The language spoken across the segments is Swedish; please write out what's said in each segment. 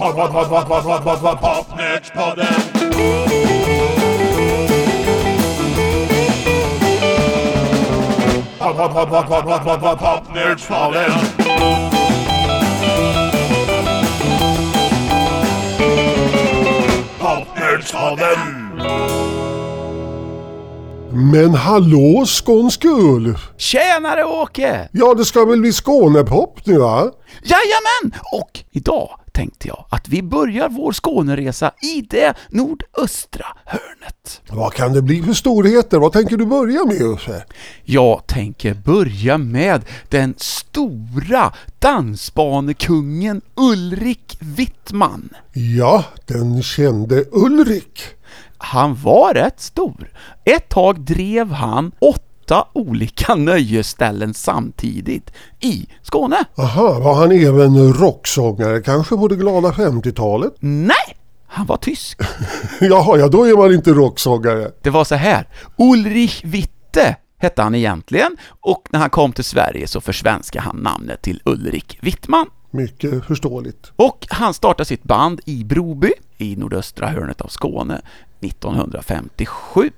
Pod, pod, pod, pod, pod, pod, pod, pod, Popnördspodden. Pod, pod, pod, pod, pod, pod, pod, pod, Popnördspodden. Popnördspodden. Men hallå skånske Ulf! Tjenare Åke! Ja, det ska väl bli Skånepop nu va? Jajamän! Och idag tänkte jag att vi börjar vår Skåneresa i det nordöstra hörnet. Vad kan det bli för storheter? Vad tänker du börja med Uffe? Jag tänker börja med den stora dansbanekungen Ulrik Wittman. Ja, den kände Ulrik. Han var rätt stor. Ett tag drev han åtta olika nöjesställen samtidigt i Skåne. Aha, var han även rocksångare kanske på det glada 50-talet? Nej! Han var tysk. Jaha, ja då är man inte rocksångare. Det var så här. Ulrich Witte hette han egentligen och när han kom till Sverige så försvenskade han namnet till Ulrik Wittman. Mycket förståeligt. Och han startade sitt band i Broby i nordöstra hörnet av Skåne 1957.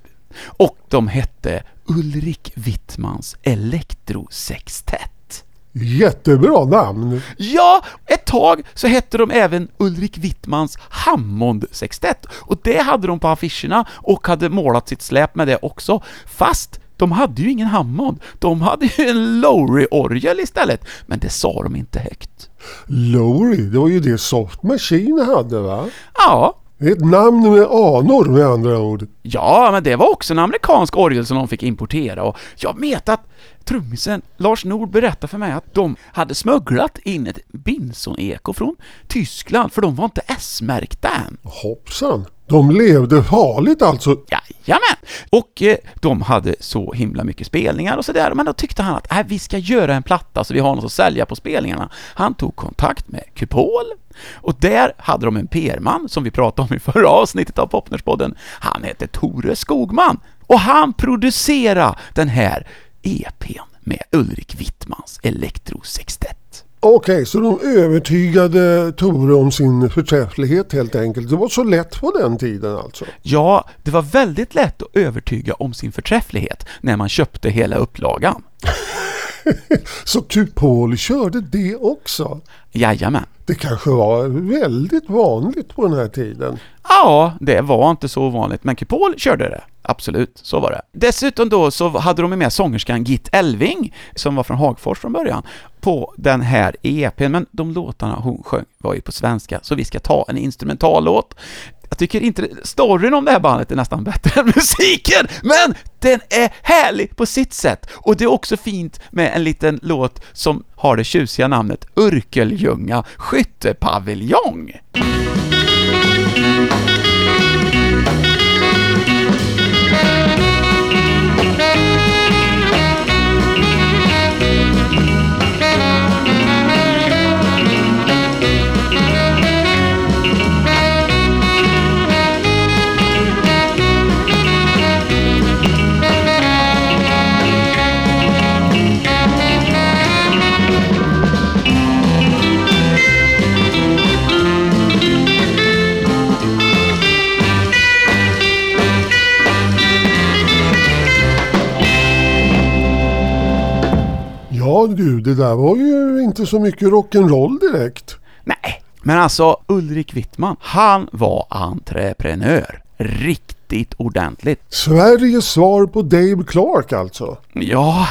Och de hette Ulrik Wittmans Elektrosextett. Jättebra namn. Ja, ett tag så hette de även Ulrik Wittmans Hammond-sextett och det hade de på affischerna och hade målat sitt släp med det också, fast de hade ju ingen Hammond, de hade ju en Lowry-orgel istället, men det sa de inte högt. Lowry, det var ju det Soft Machine hade va? Ja, Det är ett namn med anor med andra ord. Ja, men det var också en amerikansk orgel som de fick importera och jag vet att trummisen Lars Nord berättade för mig att de hade smugglat in ett Binson-eko från Tyskland för de var inte S-märkta än. Hoppsan. De levde farligt alltså. Jajamän! Och eh, de hade så himla mycket spelningar och sådär, men då tyckte han att äh, vi ska göra en platta så vi har något att sälja på spelningarna. Han tog kontakt med Kupol och där hade de en PR-man som vi pratade om i förra avsnittet av Popnerspodden. Han hette Tore Skogman och han producerade den här EPn med Ulrik Wittmans Elektrosextett. Okej, så de övertygade Tore om sin förträfflighet helt enkelt. Det var så lätt på den tiden alltså. Ja, det var väldigt lätt att övertyga om sin förträfflighet när man köpte hela upplagan. Så Kupol körde det också. Jajamän. Det kanske var väldigt vanligt på den här tiden. Ja, det var inte så vanligt, men Kupol körde det. Absolut, så var det. Dessutom då så hade de med sångerskan Git Elving, som var från Hagfors från början, på den här EPn, men de låtarna hon sjöng var ju på svenska, så vi ska ta en instrumentallåt. Jag tycker inte storyn om det här bandet är nästan bättre än musiken, men den är härlig på sitt sätt. Och det är också fint med en liten låt som har det tjusiga namnet Örkeljunga skyttepaviljong. Du, det där var ju inte så mycket rock'n'roll direkt. Nej, men alltså Ulrik Wittman, han var entreprenör. Riktigt ordentligt. Sveriges svar på Dave Clark alltså. Ja,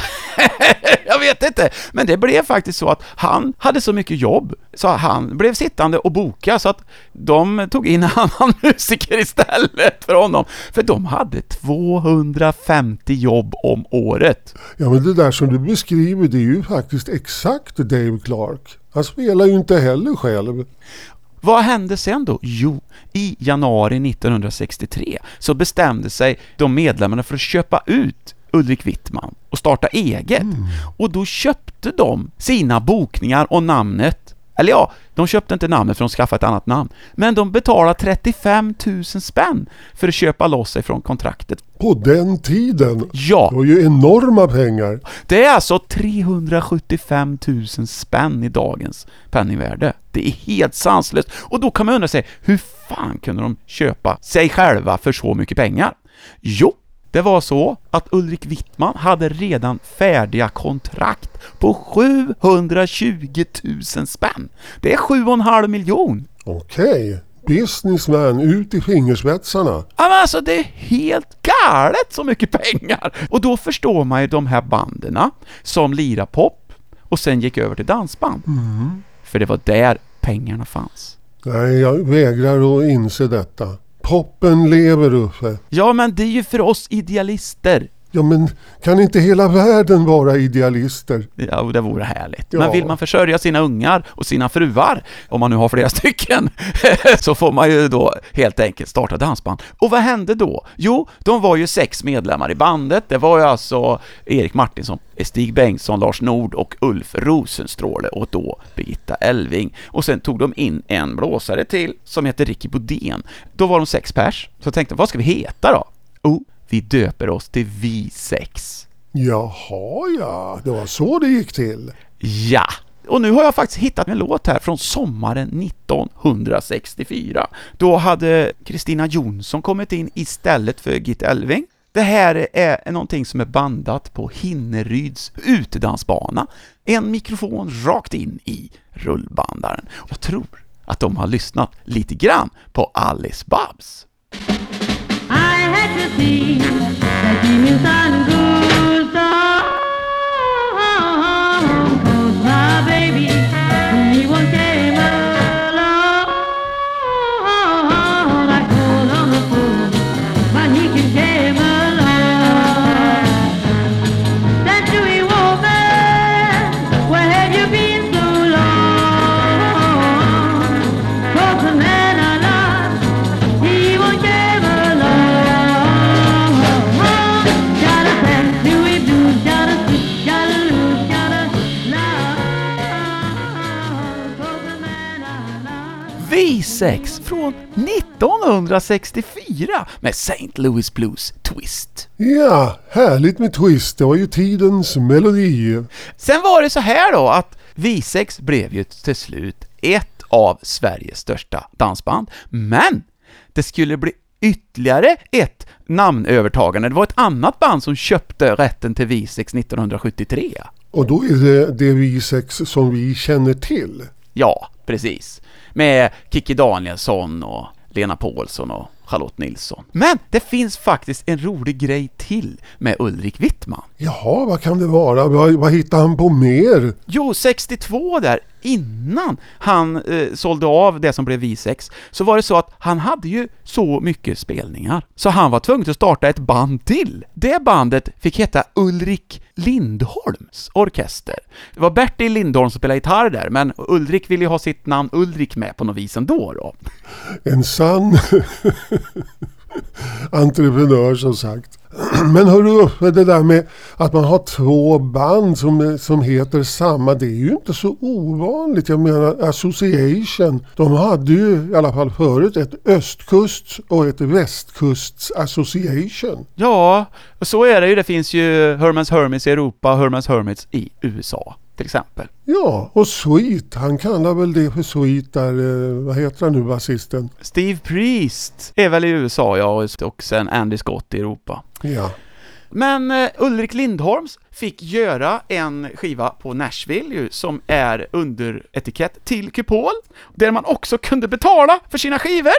jag vet inte. Men det blev faktiskt så att han hade så mycket jobb så han blev sittande och boka så att de tog in en annan musiker istället för honom. För de hade 250 jobb om året. Ja men det där som du beskriver det är ju faktiskt exakt Dave Clark. Han spelar ju inte heller själv. Vad hände sen då? Jo, i januari 1963 så bestämde sig de medlemmarna för att köpa ut Ulrik Wittman och starta eget. Och då köpte de sina bokningar och namnet, eller ja, De köpte inte namnet för de skaffade ett annat namn. Men de betalade 35 000 spänn för att köpa loss sig från kontraktet. På den tiden. Ja, Det var ju enorma pengar. det är alltså 375 000 spänn i dagens penningvärde. Det är helt sanslöst. Och då kan man undra sig, hur fan kunde de köpa sig själva för så mycket pengar? Jo, det var så att Ulrik Wittman hade redan färdiga kontrakt på 720 000 spänn. Det är 7,5 miljon. Okej. Businessman ut i fingerspetsarna. Ja, men alltså det är helt galet så mycket pengar! Och då förstår man ju de här banderna som lirar pop och sen gick över till dansband. För det var där pengarna fanns. Nej, jag vägrar att inse detta. Poppen lever Uffe. Ja, men det är ju för oss idealister. Ja men kan inte hela världen vara idealister? Ja, det vore härligt. Ja. Men vill man försörja sina ungar och sina fruar, om man nu har flera stycken, så får man ju då helt enkelt starta dansband. Och vad hände då? Jo, de var ju sex medlemmar i bandet. Det var ju alltså Erik Martinsson, Stig Bengtsson, Lars Nord och Ulf Rosenstråle och då Birgitta Elving. Och sen tog de in en blåsare till som heter Ricky Bodén. Då var de sex pers. Så tänkte de, vad ska vi heta då? Oh, vi döper oss till Vi Sex. Jaha ja, det var så det gick till. Ja! Och nu har jag faktiskt hittat en låt här från sommaren 1964. Då hade Kristina Jonsson kommit in istället för Git Elving. Det här är någonting som är bandat på Hinneryds utedansbana. En mikrofon rakt in i rullbandaren. Jag tror att de har lyssnat lite grann på Alice Babs. baby, anyone can. 86 från 1964 med St. Louis Blues Twist. Ja, härligt med Twist. Det var ju tidens melodi. Sen var det så här då att V6 blev ju till slut ett av Sveriges största dansband, men det skulle bli ytterligare ett namnövertagande. Det var ett annat band som köpte rätten till V6 1973. Och då är det det V6 som vi känner till? Ja, precis. Med Kikki Danielsson och Lena Paulsson och Charlotte Nilsson. Men det finns faktiskt en rolig grej till med Ulrik Wittman. Jaha, vad kan det vara? Vad, vad hittar han på mer? Jo, 62 där, innan han eh, sålde av det som blev Vi6, så var det så att han hade ju så mycket spelningar, så han var tvungen att starta ett band till. Det bandet fick heta Ulrik Lindholms orkester. Det var Bertil Lindholm som spelade gitarr där, men Ulrik ville ju ha sitt namn Ulrik med på något vis ändå då. En sann entreprenör som sagt. Men hörru, det där med att man har två band som, som heter samma, det är ju inte så ovanligt. Jag menar Association, de hade ju i alla fall förut ett östkust och ett västkusts association. Ja, och så är det ju. Det finns ju Hermans Hermits i Europa och Hermans Hermits i USA, till exempel. Ja, och Sweet, han kallar väl det för Sweet där, eh, vad heter han nu basisten? Steve Priest är väl i USA, ja, och sen Andy Scott i Europa. Ja. Men eh, Ulrik Lindholms fick göra en skiva på Nashville ju, som är under etikett till Kupol, där man också kunde betala för sina skivor.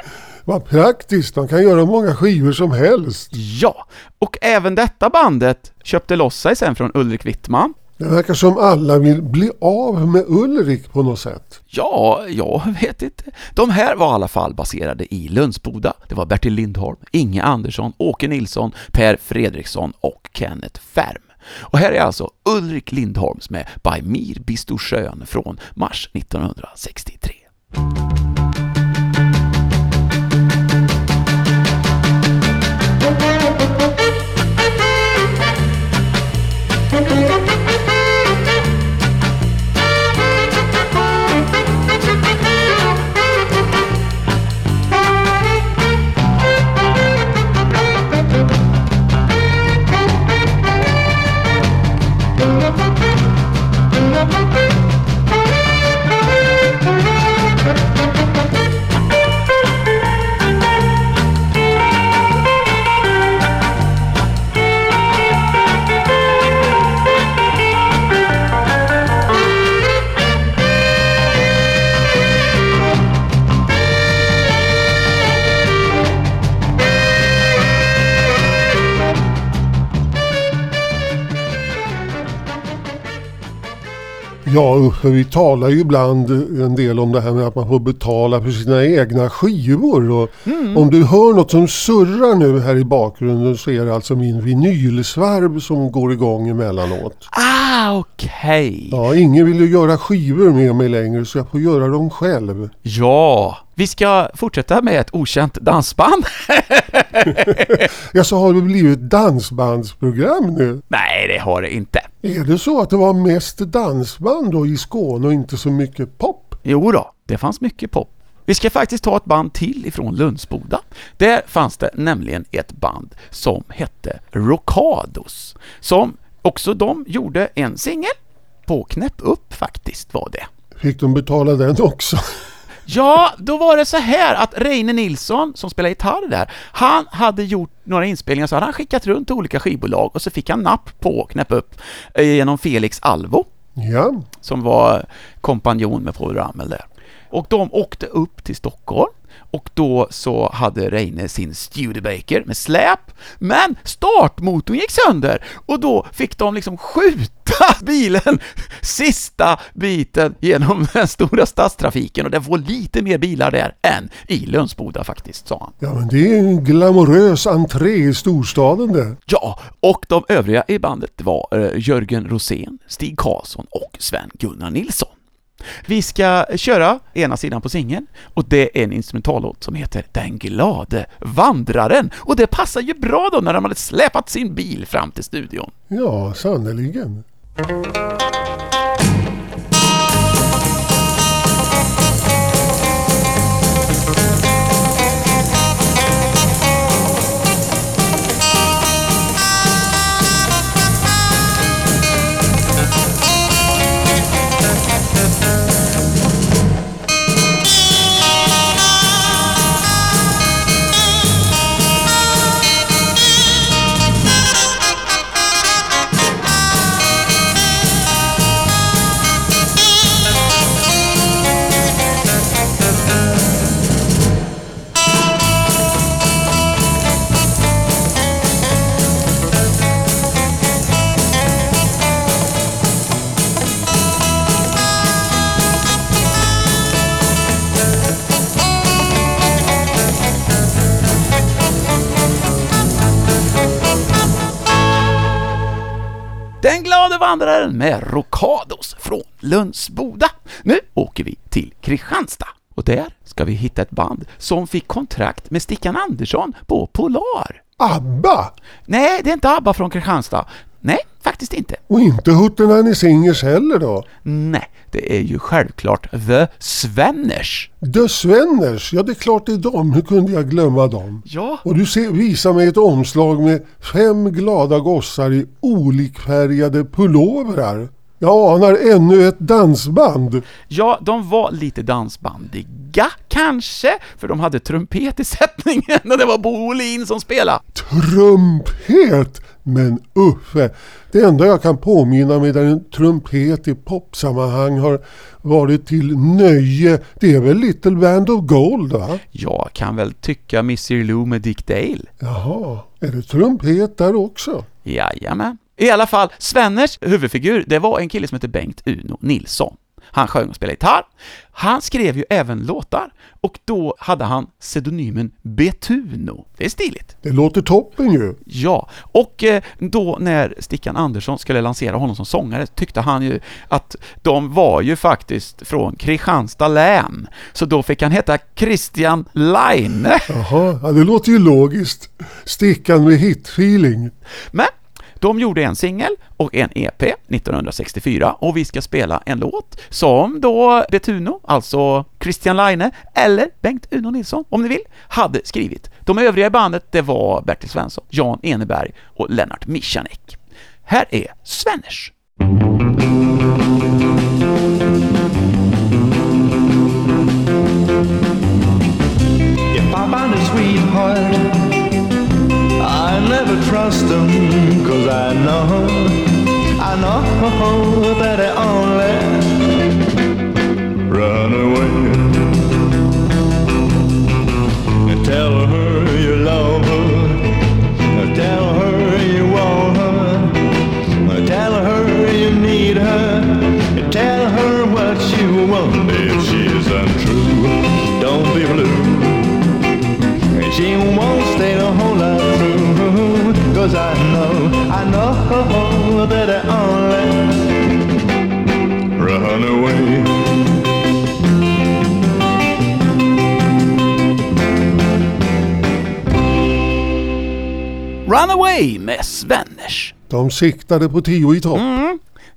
Vad praktiskt, de kan göra hur många skivor som helst. Ja, och även detta bandet köpte loss sig sen från Ulrik Wittman. Det verkar som alla vill bli av med Ulrik på något sätt. Ja, jag vet inte. De här var i alla fall baserade i Lundsboda. Det var Bertil Lindholm, Inge Andersson, Åke Nilsson, Per Fredriksson och Kenneth Färm. Och här är alltså Ulrik Lindholms med By Mir Bistochön från mars 1963. Uffe, vi talar ju ibland en del om det här med att man får betala för sina egna skivor. Och Om du hör något som surrar nu här i bakgrunden så är det alltså min vinylsvarv som går igång emellanåt. Ah, okej. Ja, ingen vill ju göra skivor med mig längre så jag får göra dem själv. Ja, vi ska fortsätta med ett okänt dansband. Ja, så har det blivit dansbandsprogram nu. Nej, det har det inte. Är det så att det var mest dansband då i Skåne och inte så mycket pop? Jo då, det fanns mycket pop. Vi ska faktiskt ta ett band till ifrån Lundsboda. Där fanns det nämligen ett band som hette Rockados, som också de gjorde en singel på Knäpp upp faktiskt var det. Fick de betala den också? Ja, då var det så här att Reine Nilsson, som spelar gitarr där, han hade gjort några inspelningar, så hade han skickat runt till olika skivbolag och så fick han napp på Knäpp upp eh, genom Felix Alvo, Ja, som var kompanjon med Paul Ramel där. Och de åkte upp till Stockholm och då så hade Reine sin Studebaker med släp, men startmotorn gick sönder och då fick de liksom skjuta bilen sista biten genom den stora stadstrafiken och det var lite mer bilar där än i Lönsboda faktiskt, sa han. ja men det är en glamorös entré i storstaden det. Ja, och de övriga i bandet var eh, Jörgen Rosén, Stig Karlsson och Sven-Gunnar Nilsson. Vi ska köra ena sidan på singeln och det är en instrumentallåt som heter Den glade vandraren och det passar ju bra då när de hade släpat sin bil fram till studion. Ja, sannerligen. Den glade vandraren med Rockados från Lundsboda. Nu åker vi till Kristianstad och där ska vi hitta ett band som fick kontrakt med Stickan Andersson på Polar. ABBA! Nej, det är inte ABBA från Kristianstad. Nej, faktiskt inte. Och inte Huttenanny Singers heller då? Nej, det är ju självklart The Svenners. The Svenners, ja det är klart det är dem. Hur kunde jag glömma dem? Ja, Och du ser, visar mig ett omslag med fem glada gossar i olikfärgade pullovrar. Jag anar ännu ett dansband. ja, de var lite dansbandiga, kanske, för de hade trumpet i sättningen och det var Bo Olin som spelade. Trumpet! Men Uffe, det enda jag kan påminna mig där en trumpet i popsammanhang har varit till nöje, det är väl Little Band of Gold va? Jag kan väl tycka Missy Lou med Dick Dale. Jaha, är det trumpet där också? Jajamän. I alla fall, Svenners huvudfigur, det var en kille som hette Bengt Uno Nilsson. Han sjöng och spelade gitarr. Han skrev ju även låtar och då hade han pseudonymen Betuno. Det är stiligt. Det låter toppen ju. Ja, och eh, då när Stickan Andersson skulle lansera honom som sångare tyckte han ju att de var ju faktiskt från Kristianstad län. Så då fick han heta Christian Line. Jaha, ja, det låter ju logiskt. Stickan med hitfeeling. Men de gjorde en singel och en EP 1964 och vi ska spela en låt som då Betuno, alltså Christian Laine eller Bengt Uno Nilsson, om ni vill, hade skrivit. De övriga i bandet, det var Bertil Svensson, Jan Eneberg och Lennart Michanek. Här är Svenners. I sweetheart, I never trust them Cause I know, I know that I only run away. And tell her you love her, tell her you want her, tell her you need her, tell her what you want if she's untrue. Don't be blue. She won't stay the whole night through, cause I know that I only run away. Runaway med Svenners. De siktade på tio i topp.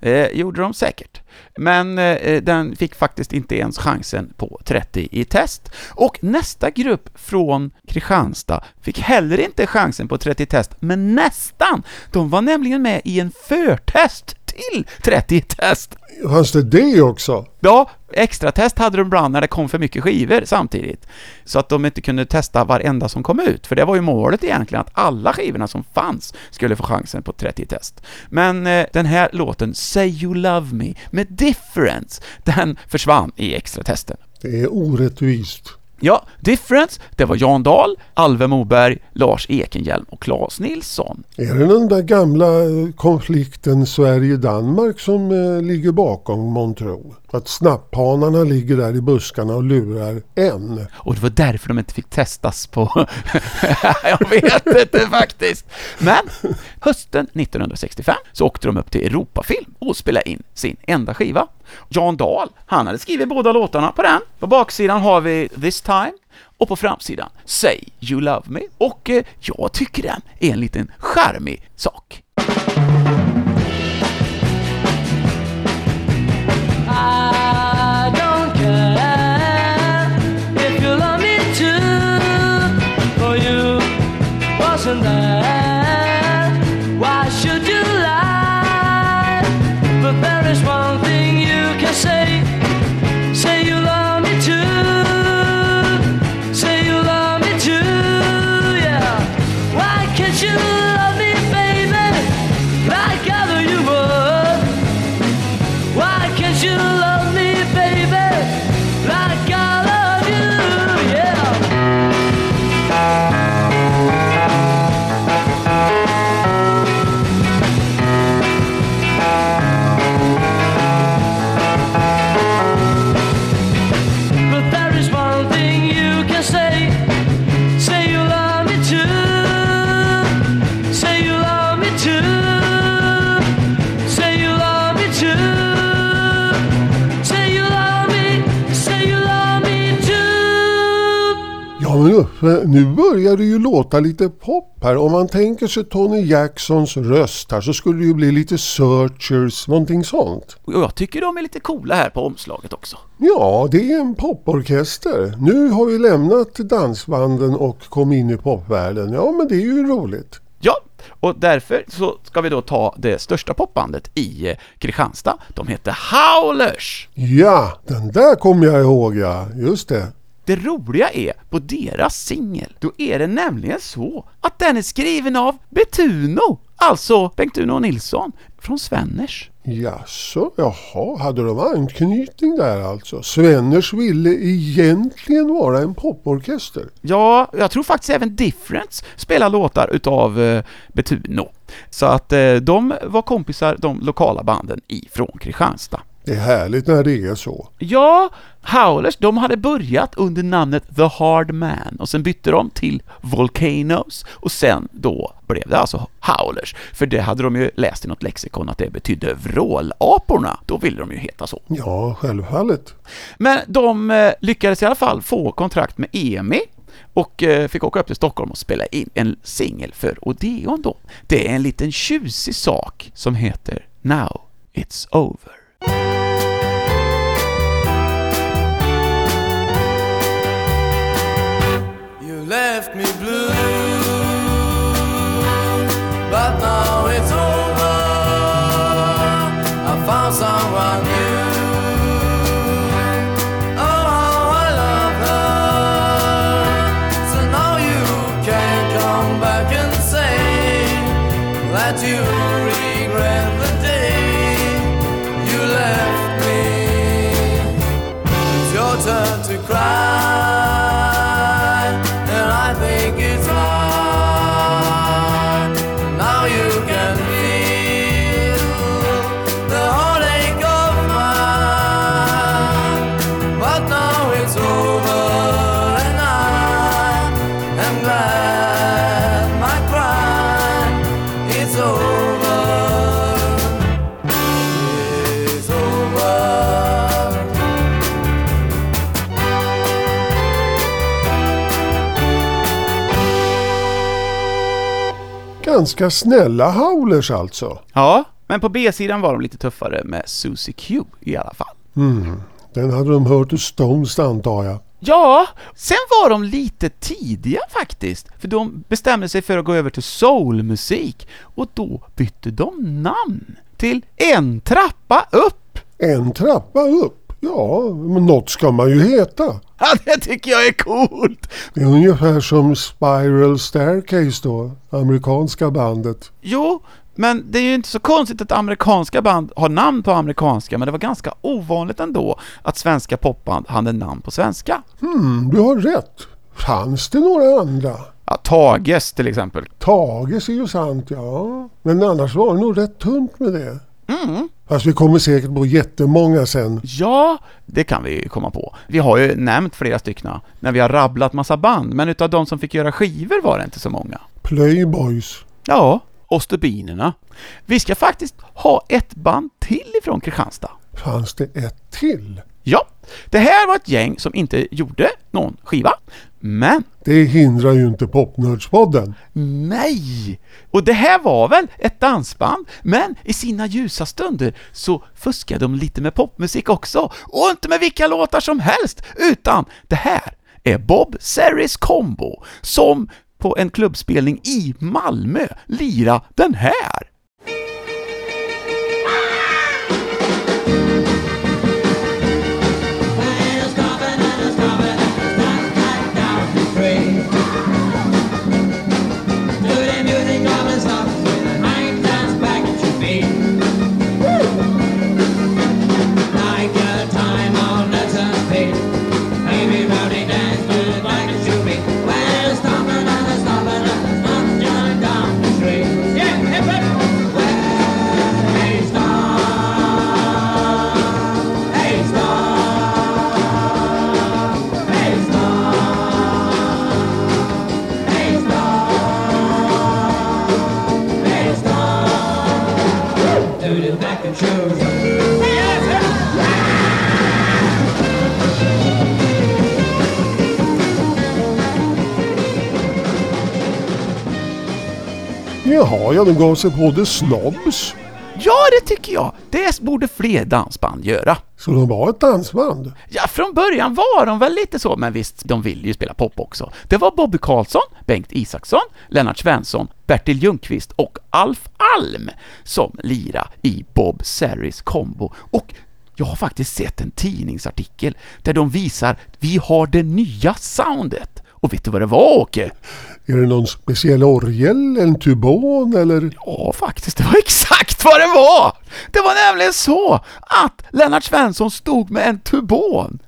Eh, gjorde de säkert. Men eh, eh, den fick faktiskt inte ens chansen på 30 i test. Och nästa grupp från Kristianstad fick heller inte chansen på 30 i test, men nästan! De var nämligen med i en förtest till 30 i test. Fanns det det också? Ja, extra test hade de ibland när det kom för mycket skivor samtidigt. Så att de inte kunde testa varenda som kom ut, för det var ju målet egentligen att alla skivorna som fanns skulle få chansen på 30 test. Men eh, den här låten, Say You Love Me, med Difference, den försvann i extra testen. Det är orättvist. Ja, Difference, det var Jan Dahl, Alve Moberg, Lars Ekenhjelm och Claes Nilsson. Är det den där gamla eh, konflikten Sverige-Danmark som eh, ligger bakom Montreux? Att snapphanarna ligger där i buskarna och lurar en. Och det var därför de inte fick testas på... jag vet inte faktiskt. Men hösten 1965 så åkte de upp till Europafilm och spelade in sin enda skiva. Jan Dahl, han hade skrivit båda låtarna på den. På baksidan har vi This Time och på framsidan Say You Love Me. Och eh, jag tycker den är en liten charmig sak. Ja men Uffe, nu börjar det ju låta lite pop här. Om man tänker sig Tony Jacksons röst här så skulle det ju bli lite Searchers, någonting sånt. Och jag tycker de är lite coola här på omslaget också. Ja, det är en poporkester. Nu har vi lämnat dansbanden och kom in i popvärlden. Ja, men det är ju roligt. Ja, och därför så ska vi då ta det största popbandet i eh, Kristianstad. De heter Howlers! Ja, den där kommer jag ihåg ja. Just det. Det roliga är, på deras singel, då är det nämligen så att den är skriven av Betuno, alltså Bengt-Uno Nilsson, från Svenners. Jaså, jaha, hade de anknytning där alltså? Svenners ville egentligen vara en poporkester. Ja, jag tror faktiskt även Difference spelar låtar utav eh, Betuno. Så att eh, de var kompisar, de lokala banden ifrån Kristianstad. Det är härligt när det är så. Ja, Howlers, de hade börjat under namnet The Hard Man och sen bytte de till Volcanoes och sen då blev det alltså Howlers. För det hade de ju läst i något lexikon att det betydde vrålaporna. Då ville de ju heta så. Ja, självfallet. Men de eh, lyckades i alla fall få kontrakt med EMI och eh, fick åka upp till Stockholm och spela in en singel för Odeon då. Det är en liten tjusig sak som heter Now It's Over. Left me blue, but now it's over. I found someone new. Ganska snälla Howlers alltså. Ja, men på B-sidan var de lite tuffare med Susie Q i alla fall. Mm. Den hade de hört hos Stones antar jag. Ja, sen var de lite tidiga faktiskt. För de bestämde sig för att gå över till soulmusik. Och då bytte de namn till En trappa upp. En trappa upp. Ja, men något ska man ju heta. Ja, det tycker jag är coolt! Det är ungefär som Spiral Staircase då, amerikanska bandet. Jo, men det är ju inte så konstigt att amerikanska band har namn på amerikanska, men det var ganska ovanligt ändå att svenska popband hade namn på svenska. Hmm, du har rätt. Fanns det några andra? Ja, Tages till exempel. Tages är ju sant, ja. Men annars var det nog rätt tunt med det. Mm. Fast vi kommer säkert på jättemånga sen. Ja, det kan vi komma på. Vi har ju nämnt flera stycken när vi har rabblat massa band, men utav de som fick göra skivor var det inte så många. Playboys. Ja, och Stubbinerna. Vi ska faktiskt ha ett band till ifrån Kristianstad. Fanns det ett till? Ja, det här var ett gäng som inte gjorde någon skiva, men Det hindrar ju inte Popnördspodden. nej! Och det här var väl ett dansband, men i sina ljusa stunder så fuskade de lite med popmusik också, och inte med vilka låtar som helst, utan det här är Bob Ceres Combo som på en klubbspelning i Malmö lira den här. Jaha, ja de gav sig på The Snobs. Ja, det tycker jag. Det borde fler dansband göra. Så de var ett dansband. Ja, från början var de väl lite så, men visst, de vill ju spela pop också. Det var Bobby Karlsson, Bengt Isaksson, Lennart Svensson, Bertil Ljungqvist och Alf Alm som lira i Bob Ceres Combo. Och jag har faktiskt sett en tidningsartikel där de visar vi har det nya soundet. Och vet du vad det var, Åke? Är det någon speciell orgel, en tubon eller? Ja, faktiskt, det var exakt vad det var! Det var nämligen så att Lennart Svensson stod med en tubon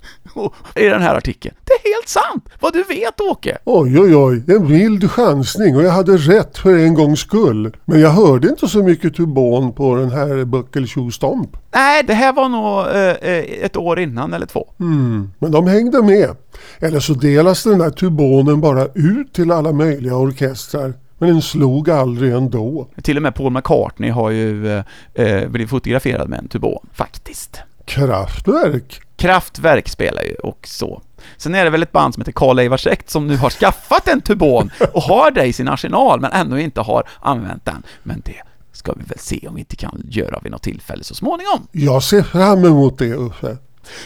i den här artikeln. Det är helt sant! Vad du vet, Åke! Oj, oj, oj, en vild chansning och jag hade rätt för en gångs skull. Men jag hörde inte så mycket tubon på den här Buckle Shoe Stomp. Nej, det här var nog eh, eh, ett år innan eller två. Mm, men de hängde med. Eller så delas den där tubonen bara ut till alla möjliga orkestrar. Men den slog aldrig ändå. Till och med Paul McCartney har ju eh, eh, blivit fotograferad med en tubon, faktiskt. Kraftwerk. Kraftwerk spelar ju och så. Sen är det väl ett band som heter Karl-Eivars Sekt som nu har skaffat en tubon och har det i sin arsenal men ännu inte har använt den. Men det ska vi väl se om vi inte kan göra vid något tillfälle så småningom. Jag ser fram emot det Uffe.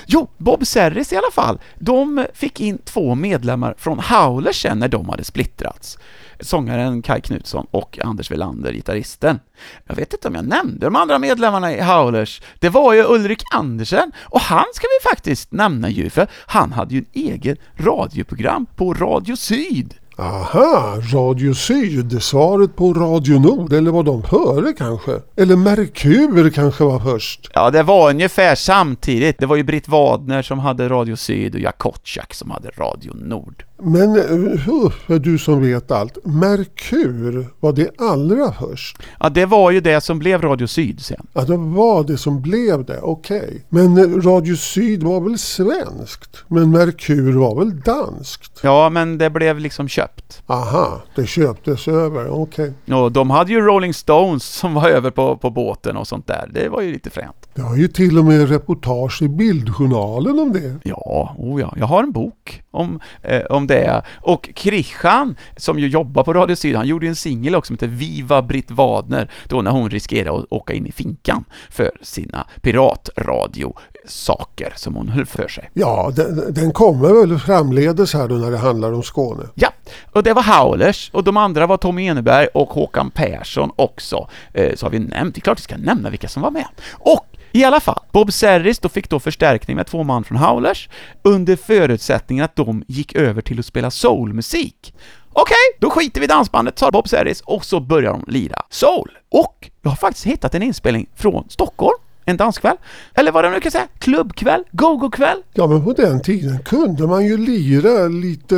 Jo, Bob Serris i alla fall. De fick in två medlemmar från Howlers sen när de hade splittrats. Sångaren Kai Knutsson och Anders Welander, gitarristen. Jag vet inte om jag nämnde de andra medlemmarna i Howlers. Det var ju Ulrik Andersen, och han ska vi faktiskt nämna ju, för han hade ju en egen radioprogram på Radio Syd. Aha, Radio Syd, svaret på Radio Nord, eller var de före kanske? Eller Merkur kanske var först? Ja, det var ungefär samtidigt. Det var ju Britt Wadner som hade Radio Syd och Jakotjak som hade Radio Nord. Men uh, du som vet allt, Merkur, var det allra först? Ja, det var ju det som blev Radio Syd sen. Ja, det var det som blev det, okej. Men eh, Radio Syd var väl svenskt? Men Merkur var väl danskt? Ja, men det blev liksom köpt. Aha, det köptes över, okej. Och de hade ju Rolling Stones som var över på, på båten och sånt där. Det var ju lite fränt. Det har ju till och med reportage i Bildjournalen om det. Ja, oh ja, jag har en bok om, eh, om det. Och Krishan, som ju jobbar på Radio Syd, han gjorde en singel också som heter Viva Britt Wadner, då när hon riskerade att åka in i finkan för sina piratradiosaker som hon höll för sig. Ja, den, den kommer väl framledes här då när det handlar om Skåne. Ja, och det var Howlers och de andra var Tommy Eneberg och Håkan Persson också. Eh, så har vi nämnt, det är klart vi ska nämna vilka som var med. Och i alla fall, Bob Serris då fick då förstärkning med två man från Howlers under förutsättningen att de gick över till att spela soulmusik. Okej, då skiter vi i dansbandet, sa Bob Serris, och så börjar de lira soul. Och jag har faktiskt hittat en inspelning från Stockholm, en danskväll, eller vad de nu kan säga, klubbkväll, go-go-kväll. Ja, men på den tiden kunde man ju lira lite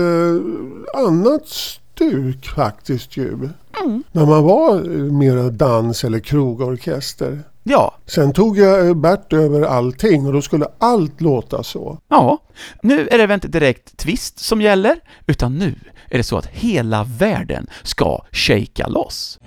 annat stuk faktiskt ju. När man var eh, mera dans eller krogorkester. Ja, Sen tog jag eh, Bert över allting och då skulle allt låta så. Ja, nu är det väl inte direkt twist som gäller, utan nu är det så att hela världen ska shaka loss.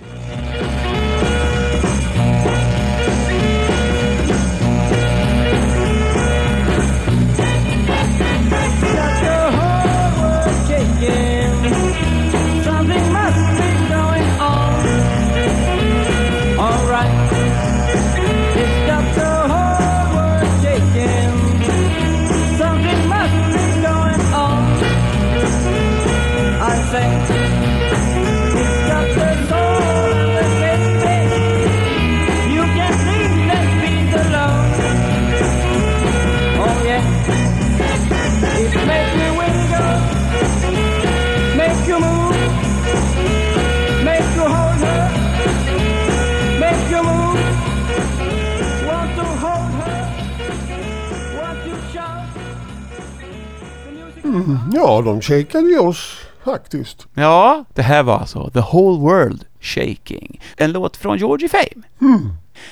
Music Ja, de shakade ju oss faktiskt. Ja, det här var alltså The Whole World Shaking, en låt från Georgie Fame.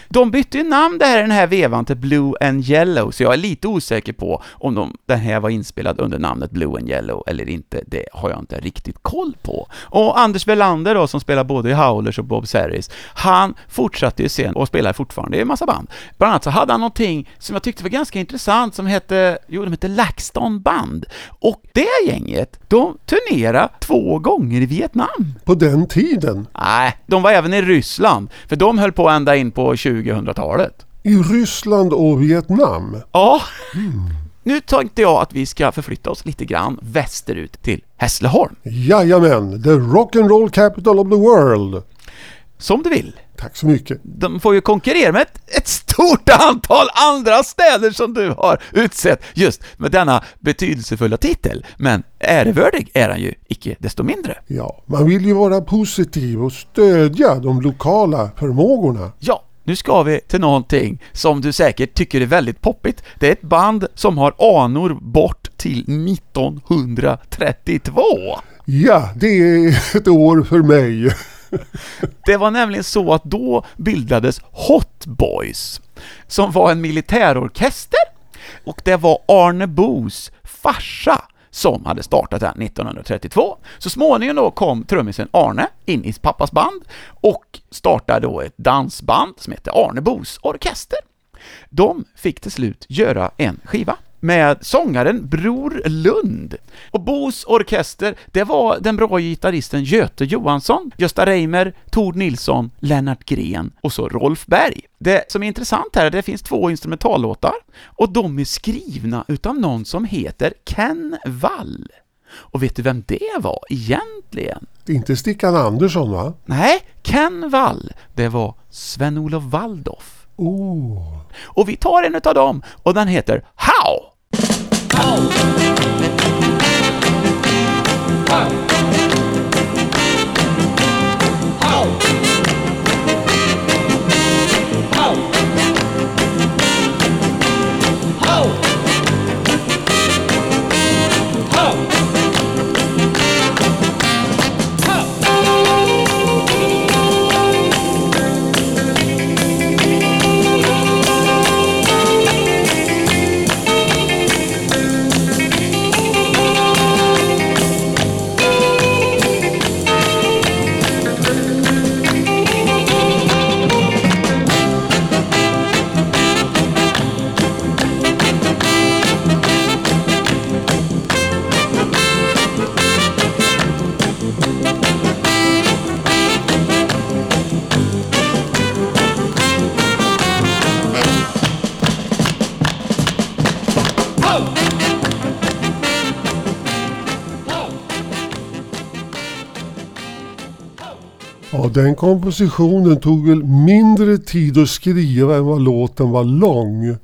De bytte ju namn det här den här vevan till Blue and Yellow, så jag är lite osäker på om de, den här var inspelad under namnet Blue and Yellow eller inte. Det har jag inte riktigt koll på. Och Anders Welander då, som spelar både i Howlers och Bob Serris, han fortsatte ju sen och spelar fortfarande i en massa band. Bland annat så hade han någonting som jag tyckte var ganska intressant som hette, jo, de hette LaxTon Band. Och det gänget, de turnerade två gånger i Vietnam. På den tiden. Nej, de var även i Ryssland, för de höll på ända in på 2000-talet. I Ryssland och Vietnam. Ja. Nu tänkte jag att vi ska förflytta oss lite grann västerut till Hässleholm. Jajamän, the rock'n'roll capital of the world. Som du vill. Tack så mycket. De får ju konkurrera med ett, ett stort antal andra städer som du har utsett just med denna betydelsefulla titel. Men ärevördig är han ju icke desto mindre. Ja, man vill ju vara positiv och stödja de lokala förmågorna. Ja, nu ska vi till någonting som du säkert tycker är väldigt poppigt. Det är ett band som har anor bort till 1932. Ja, det är ett år för mig. Det var nämligen så att då bildades Hot Boys, som var en militärorkester, och det var Arne Boos farsa som hade startat den 1932. Så småningom då kom trummisen Arne in i pappas band och startade då ett dansband som hette Arnebos Orkester. De fick till slut göra en skiva med sångaren Bror Lund. Och Bos orkester, det var den bra gitarristen Göte Johansson, Gösta Reimer, Tord Nilsson, Lennart Gren och så Rolf Berg. Det som är intressant här är att det finns två instrumentallåtar och de är skrivna utav någon som heter Ken Wall. Och vet du vem det var egentligen? Inte Stickan Andersson va? Nej, Ken Wall, det var Sven-Olof Waldorf. Oh. Och vi tar en utav dem och den heter How! How kompositionen tog väl mindre tid att skriva än vad låten var lång.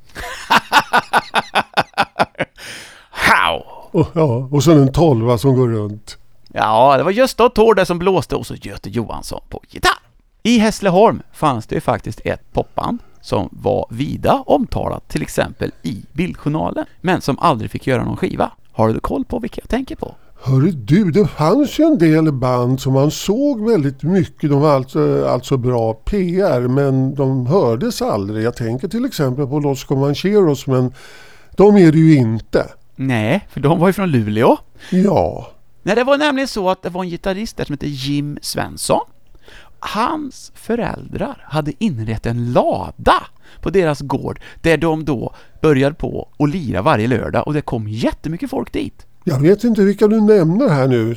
How! Och, ja, och sen en tolva som går runt. Ja, det var Gösta och Tord som blåste och så Göte Johansson på gitarr. I Hässleholm fanns det ju faktiskt ett popband som var vida omtalat, till exempel i Bildjournalen, men som aldrig fick göra någon skiva. Har du koll på vilka jag tänker på? Hörru du, det fanns ju en del band som man såg väldigt mycket. De var alltså, alltså bra PR men de hördes aldrig. Jag tänker till exempel på Los Comancheros men de är det ju inte. Nej, för de var ju från Luleå. Ja, Nej, det var nämligen så att det var en gitarrist där som hette Jim Svensson. Hans föräldrar hade inrett en lada på deras gård där de då började på att lira varje lördag och det kom jättemycket folk dit. Jag vet inte vilka du nämner här nu.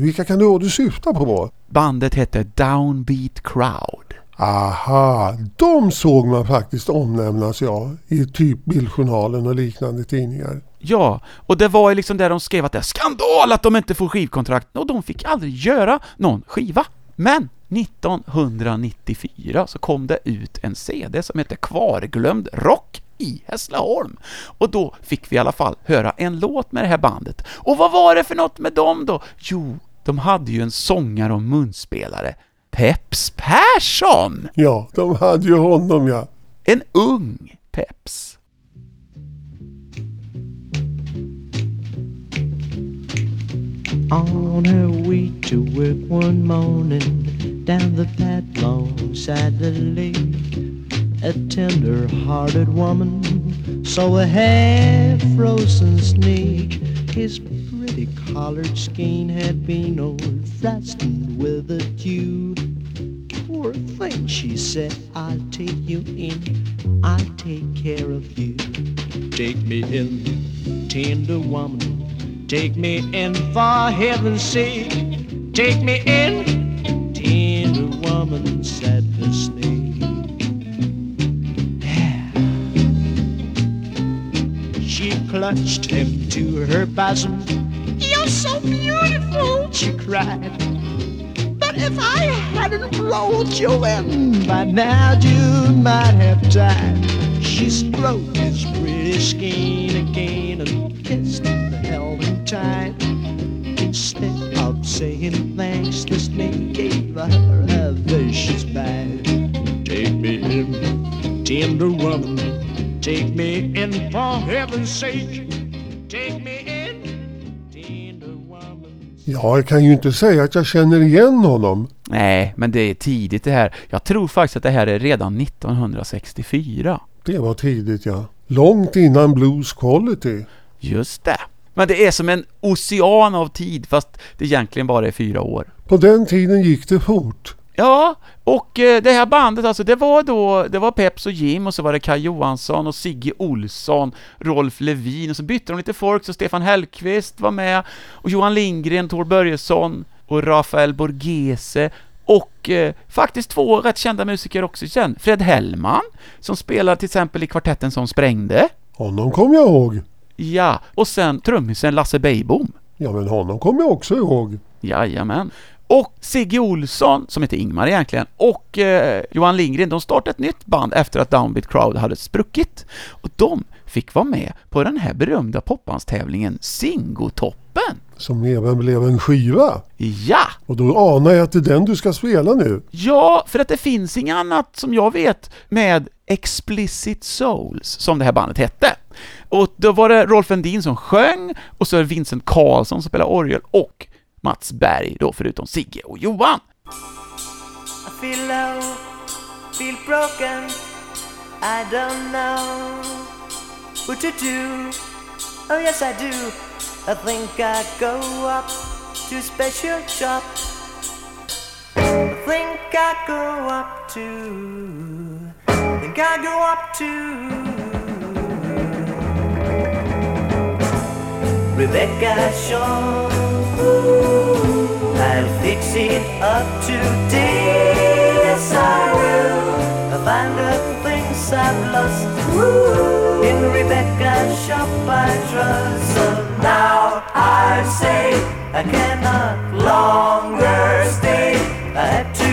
Vilka kan du, du syfta på? Bandet hette Downbeat Crowd. Aha, de såg man faktiskt omnämnas ja, i typ Bildjournalen och liknande tidningar. Ja, och det var ju liksom där de skrev att det är skandal att de inte får skivkontrakt och de fick aldrig göra någon skiva. Men 1994 så kom det ut en CD som heter Kvarglömd rock i Hässleholm. Och då fick vi i alla fall höra en låt med det här bandet. Och vad var det för något med dem då? Jo, de hade ju en sångare och munspelare. Peps Persson! Ja, de hade ju honom ja. En ung Peps. On her way to work one morning down the fat long side of the lake, a tender hearted woman saw a half frozen snake. His pretty collared skin had been old fastened with a dew. Poor thing, she said, I'll take you in, I'll take care of you. Take me in, tender woman. Take me in for heaven's sake. Take me in, tender woman, said the snake. Clutched him to her bosom. You're so beautiful, she cried. But if I hadn't rolled you in, by now you might have died. She stroked his pretty skin again and kissed him the helmet tight. Instead of saying thanks, this snake gave her a vicious bite. Take me in, tender woman. Take me in for heaven's sake. Take me in, tender woman. Ja, jag kan ju inte säga att jag känner igen honom. Nej, men det är tidigt det här. Jag tror faktiskt att det här är redan 1964. Det var tidigt ja. Långt innan Blues Quality. Just det. Men det är som en ocean av tid, fast det egentligen bara är fyra år. På den tiden gick det fort. Ja, och eh, det här bandet alltså, det var då, det var Peps och Jim och så var det Kaj Johansson och Sigge Olsson, Rolf Levin och så bytte de lite folk, så Stefan Hellqvist var med och Johan Lindgren, Tor Börjesson och Rafael Borghese och eh, faktiskt två rätt kända musiker också sen. Fred Hellman, som spelar till exempel i kvartetten som sprängde. Honom kommer jag ihåg. Ja, och sen trummisen Lasse Beijbom. Ja, men honom kommer jag också ihåg. Jajamän. Och Sigge Olsson, som heter Ingmar egentligen, och eh, Johan Lindgren, de startade ett nytt band efter att Downbeat Crowd hade spruckit. Och de fick vara med på den här berömda popbandstävlingen Singotoppen. Som även blev en skiva. Ja! Och då anar jag att det är den du ska spela nu. Ja, för att det finns inget annat som jag vet med Explicit Souls, som det här bandet hette. Och då var det Rolf Endin som sjöng, och så är det Vincent Karlsson som spelar orgel, och Mats Berg då, förutom Sigge och Johan. I feel low, feel broken. I don't know what to do. Oh yes, I do. I think I go up to special shop. I think I go up to. Think I go up to. Rebecca Shaw. I'll fix it up today. Yes, I will. I'll find the things I've lost. Ooh. In Rebecca's shop I trust. So now I say I cannot longer stay. I have to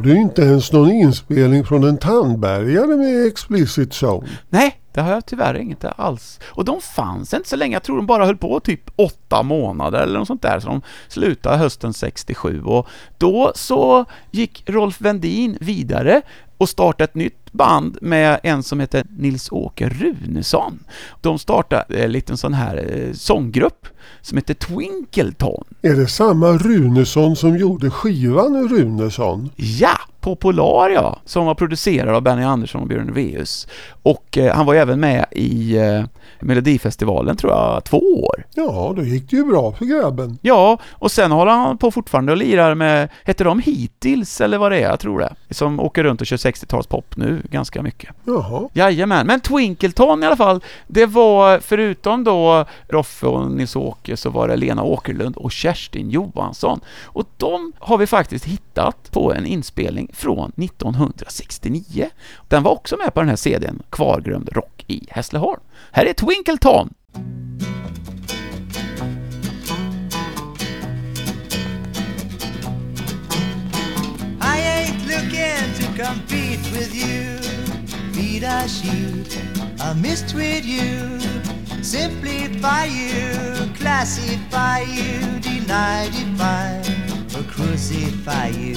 Har du inte ens någon inspelning från en tandbergare med explicit zone? Nej, det har jag tyvärr inte alls. Och de fanns inte så länge, jag tror de bara höll på typ åtta månader eller något sånt där, så de slutade hösten 67 och då så gick Rolf Wendin vidare och startade ett nytt band med en som heter Nils-Åke Runesson. De startade en liten sån här eh, sånggrupp som heter Twinkleton. Är det samma Runesson som gjorde skivan Runesson? Ja, på Polar ja, som var producerad av Benny Andersson och Björn Ulvaeus. Och eh, han var även med i eh, Melodifestivalen tror jag, två år. Ja, då gick det ju bra för grabben. Ja, och sen håller han på fortfarande och lirar med, heter de Hittills eller vad det är, jag tror det. Som åker runt och kör 60-talspop nu ganska mycket. Jaha. Jajamän, men Twinkleton i alla fall, det var förutom då Roffe och Nils-Åke så var det Lena Åkerlund och Kerstin Johansson. Och de har vi faktiskt hittat på en inspelning från 1969. Den var också med på den här CDn, Kvarglömd rock i Hässleholm. Här är Twinkleton! I ain't looking to compete with you. Beat I shoot, I mistreat you. Simplify you, classify you, deny, define, or crucify you.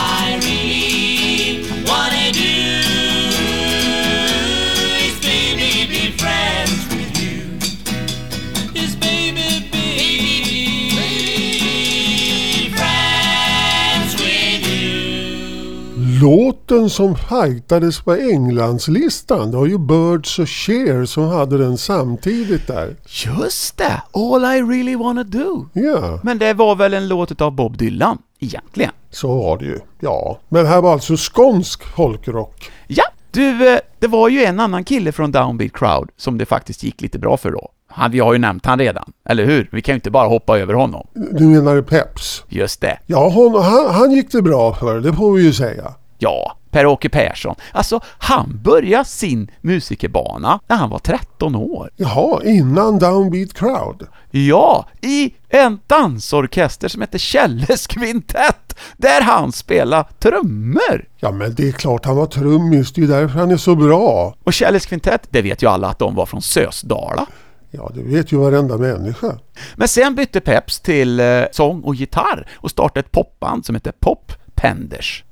Låten som fightades på Englandslistan, det var ju Birds och Cher som hade den samtidigt där. Just det! All I really wanna do. Ja, Men det var väl en låt av Bob Dylan, egentligen? så var det ju. Ja, men här var alltså skånsk folkrock. Ja, du, eh, det var ju en annan kille från Downbeat Crowd som det faktiskt gick lite bra för då. Han, vi har ju nämnt han redan, eller hur? Vi kan ju inte bara hoppa över honom. Du menar Peps? Just det. Ja, hon, han, han gick det bra för, det får vi ju säga. Ja, Per-Åke Persson. Alltså, han började sin musikerbana när han var 13 år. Jaha, innan Downbeat Crowd. Ja, i en dansorkester som heter Kjelles kvintett, där han spelar trummor. Ja, men det är klart han var trummis, det är därför han är så bra. Och Kjelles kvintett, det vet ju alla att de var från Sösdala. Ja, det vet ju varenda människa. Men sen bytte Peps till eh, sång och gitarr och startade ett popband som heter Pop Penders.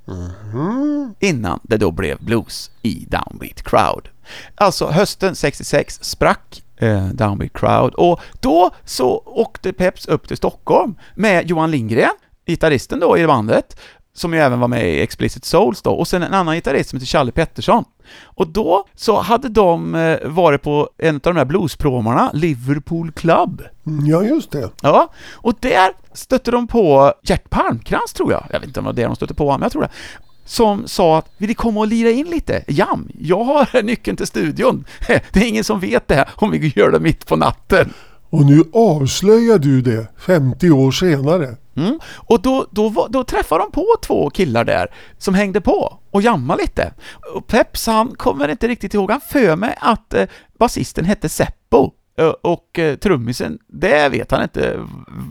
Innan det då blev blues i Downbeat Crowd. Alltså hösten 66 sprack eh, Downbeat Crowd och då så åkte Peps upp till Stockholm med Johan Lindgren, gitarristen då i bandet, som ju även var med i Explicit Souls då, och sen en annan gitarrist som heter Challe Pettersson. Och då så hade de eh, varit på en av de här bluespromarna, Liverpool Club. Mm, Ja, just det. Ja, och där stötte de på Gert Palmkrans tror jag, jag vet inte om det var det de stötte på, men jag tror det, som sa att vill ni komma och lira in lite? Jam, jag har nyckeln till studion. Det är ingen som vet det om vi gör det mitt på natten. Och nu avslöjar du det 50 år senare. Mm. Och då, då, då träffade de på två killar där som hängde på och jammade lite. Och Peps, han kommer inte riktigt ihåg, han för mig att eh, basisten hette Seppo. Eh, Och eh, trummisen, det vet han inte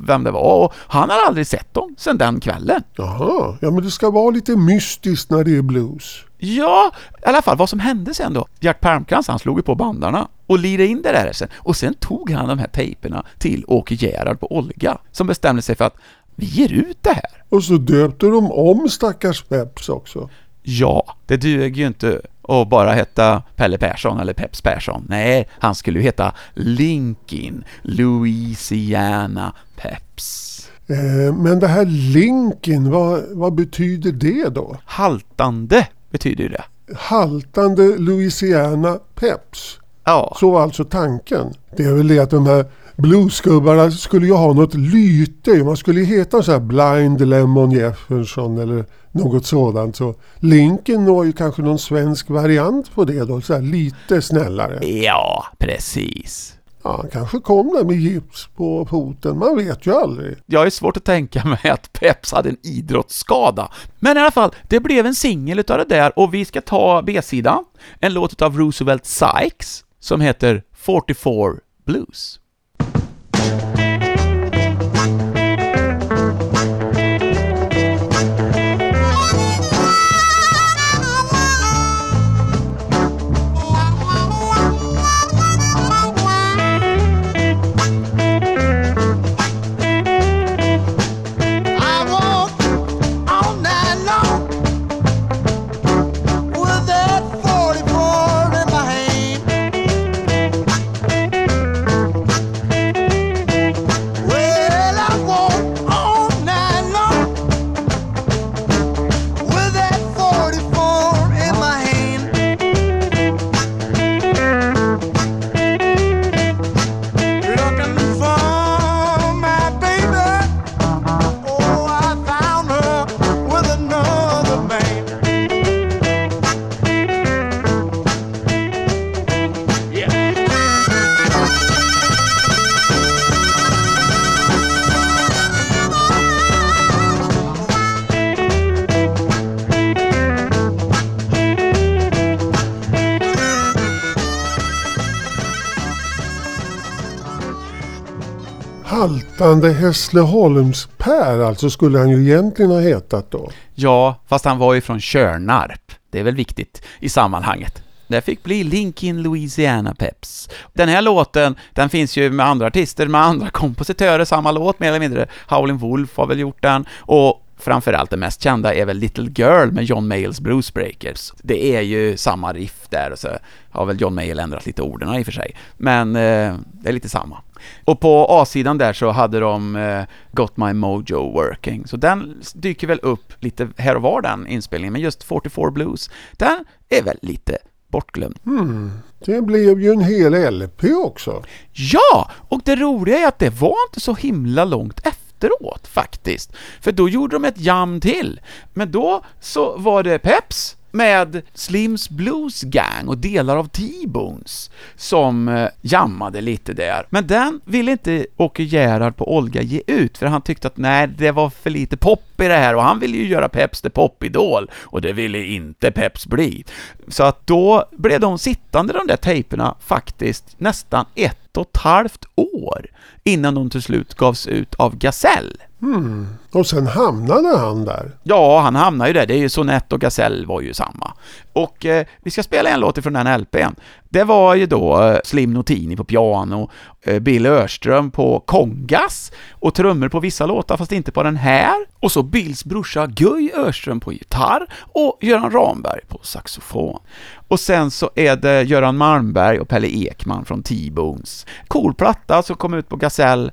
vem det var och han har aldrig sett dem sedan den kvällen. Jaha, ja men det ska vara lite mystiskt när det är blues. Ja, i alla fall vad som hände sen då. Gert Palmkrans, han slog ju på bandarna och lirade in det där sen. Och sen tog han de här tejperna till Åke Gerhard på Olga, som bestämde sig för att vi ger ut det här. Och så döpte de om stackars Peps också. Ja, det duger ju inte att bara heta Pelle Persson eller Peps Persson. Nej, han skulle ju heta Linkin Louisiana Peps. Eh, men det här Linkin, vad, vad betyder det då? Haltande betyder ju det. Haltande Louisiana Peps. Ja. Så var alltså tanken. Det är väl det att de här bluesgubbarna skulle ju ha något lyte. Man skulle ju heta så här Blind Lemon Jefferson eller något sådant. Så Lincoln var ju kanske någon svensk variant på det då. Så här lite snällare. Ja, precis. Ja, han kanske kom där med gips på foten. Man vet ju aldrig. Jag är svårt att tänka mig att Peps hade en idrottsskada. Men i alla fall, det blev en singel utav det där och vi ska ta B-sidan. En låt utav Roosevelt Sykes som heter 44 Blues. Haltande Hässleholms-Per alltså skulle han ju egentligen ha hetat då. Ja, fast han var ju från Tjörnarp. Det är väl viktigt i sammanhanget. Det fick bli Linkin Louisiana Peps. Den här låten, den finns ju med andra artister, med andra kompositörer, samma låt mer eller mindre. Howlin' Wolf har väl gjort den, och framförallt det mest kända är väl Little Girl med John Mayles Bruce Breakers. Det är ju samma riff där, och så har väl John Mayall ändrat lite orden i och för sig. Men eh, det är lite samma. Och på A-sidan där så hade de eh, Got My Mojo Working, så den dyker väl upp lite här och var den inspelningen, men just 44 Blues, den är väl lite bortglömd. Det blev ju en hel LP också. Ja! Och det roliga är att det var inte så himla långt efteråt faktiskt. För då gjorde de ett jam till. Men då så var det Peps med Slims Blues Gang och delar av T-Bones som eh, jammade lite där. Men den ville inte Åke Gerhard på Olga ge ut, för han tyckte att nej, det var för lite pop i det här och han ville ju göra Peps till popidol och det ville inte Peps bli. Så att då blev de sittande de där tejperna faktiskt nästan ett och ett halvt år innan de till slut gavs ut av Gasell. Och sen hamnade han där. Ja, han hamnar ju där. Det är ju Sonett och Gasell var ju samma. Och eh, vi ska spela en låt ifrån den LPn. Det var ju då eh, Slim Notini på piano, eh, Bill Örström på kongas och trummor på vissa låtar, fast inte på den här. Och så Bills brorsa Guy Örström på gitarr och Göran Ramberg på saxofon. Och sen så är det Göran Malmberg och Pelle Ekman från T-Bones. Cool platta som kom ut på Gasell.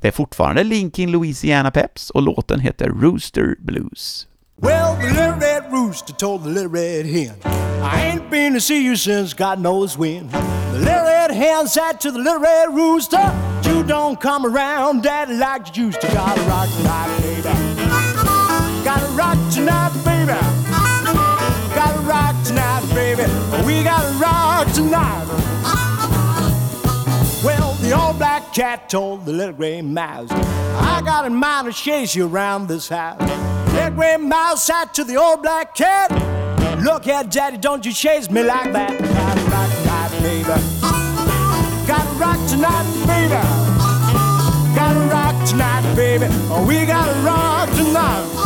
Det är fortfarande Linkin Louisiana Peps och låten heter Rooster Blues. Well, the little red rooster told the little red hen, I ain't been to see you since God knows when. The little red hen said to the little red rooster, You don't come around, daddy, like you used to. Gotta rock tonight, baby. Gotta rock tonight, baby. Gotta rock tonight, baby. We gotta rock tonight. The old black cat told the little gray mouse, I got in mind to chase you around this house. Little gray mouse said to the old black cat, Look here, daddy, don't you chase me like that. Gotta rock tonight, baby. Gotta rock tonight, baby. Gotta rock tonight, baby. Oh, we gotta rock tonight.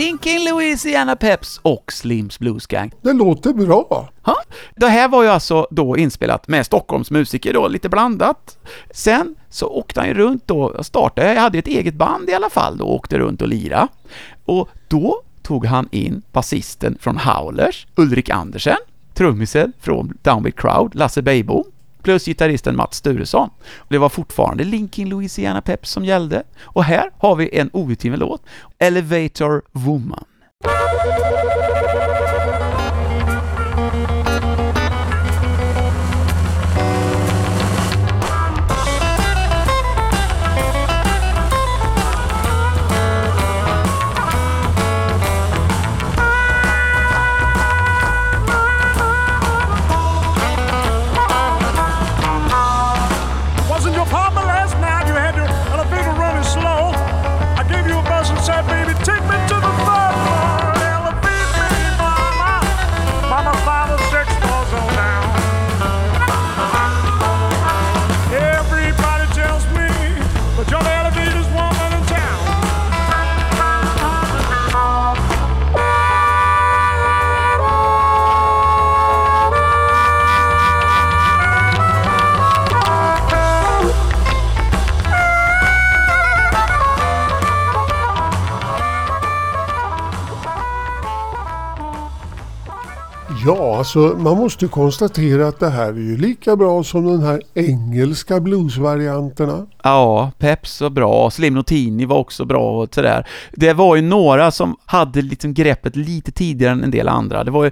Linkin Louisiana Peps och Slims Blues Gang. Det låter bra. Ja. Det här var ju alltså då inspelat med Stockholms musiker då, lite blandat. Sen så åkte han ju runt då, och startade, jag hade ett eget band i alla fall då, och åkte runt och lira. Och då tog han in basisten från Howlers, Ulrik Andersen, trummisen från Downbeat Crowd, Lasse Beijbom, plus gitarristen Mats Sturesson. Och det var fortfarande Linkin Louisiana Peps som gällde. Och här har vi en outgiven låt, Elevator Woman. Alltså man måste ju konstatera att det här är ju lika bra som den här engelska bluesvarianterna. Ja, Peps var bra, Slim Notini var också bra och sådär. Det var ju några som hade liksom greppet lite tidigare än en del andra. Det var ju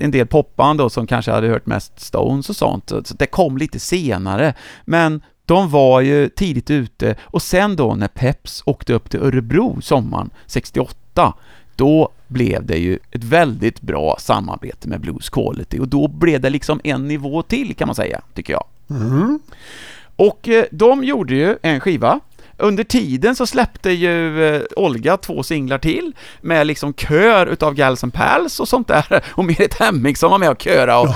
en del popband då som kanske hade hört mest Stones och sånt, så det kom lite senare. Men de var ju tidigt ute och sen då när Peps åkte upp till Örebro sommaren 68, då blev det ju ett väldigt bra samarbete med Blues Quality och då blev det liksom en nivå till kan man säga, tycker jag. Mm. Och eh, de gjorde ju en skiva. Under tiden så släppte ju eh, Olga två singlar till med liksom kör utav Gals and Pals och sånt där och Merit Hemming som var med och köra och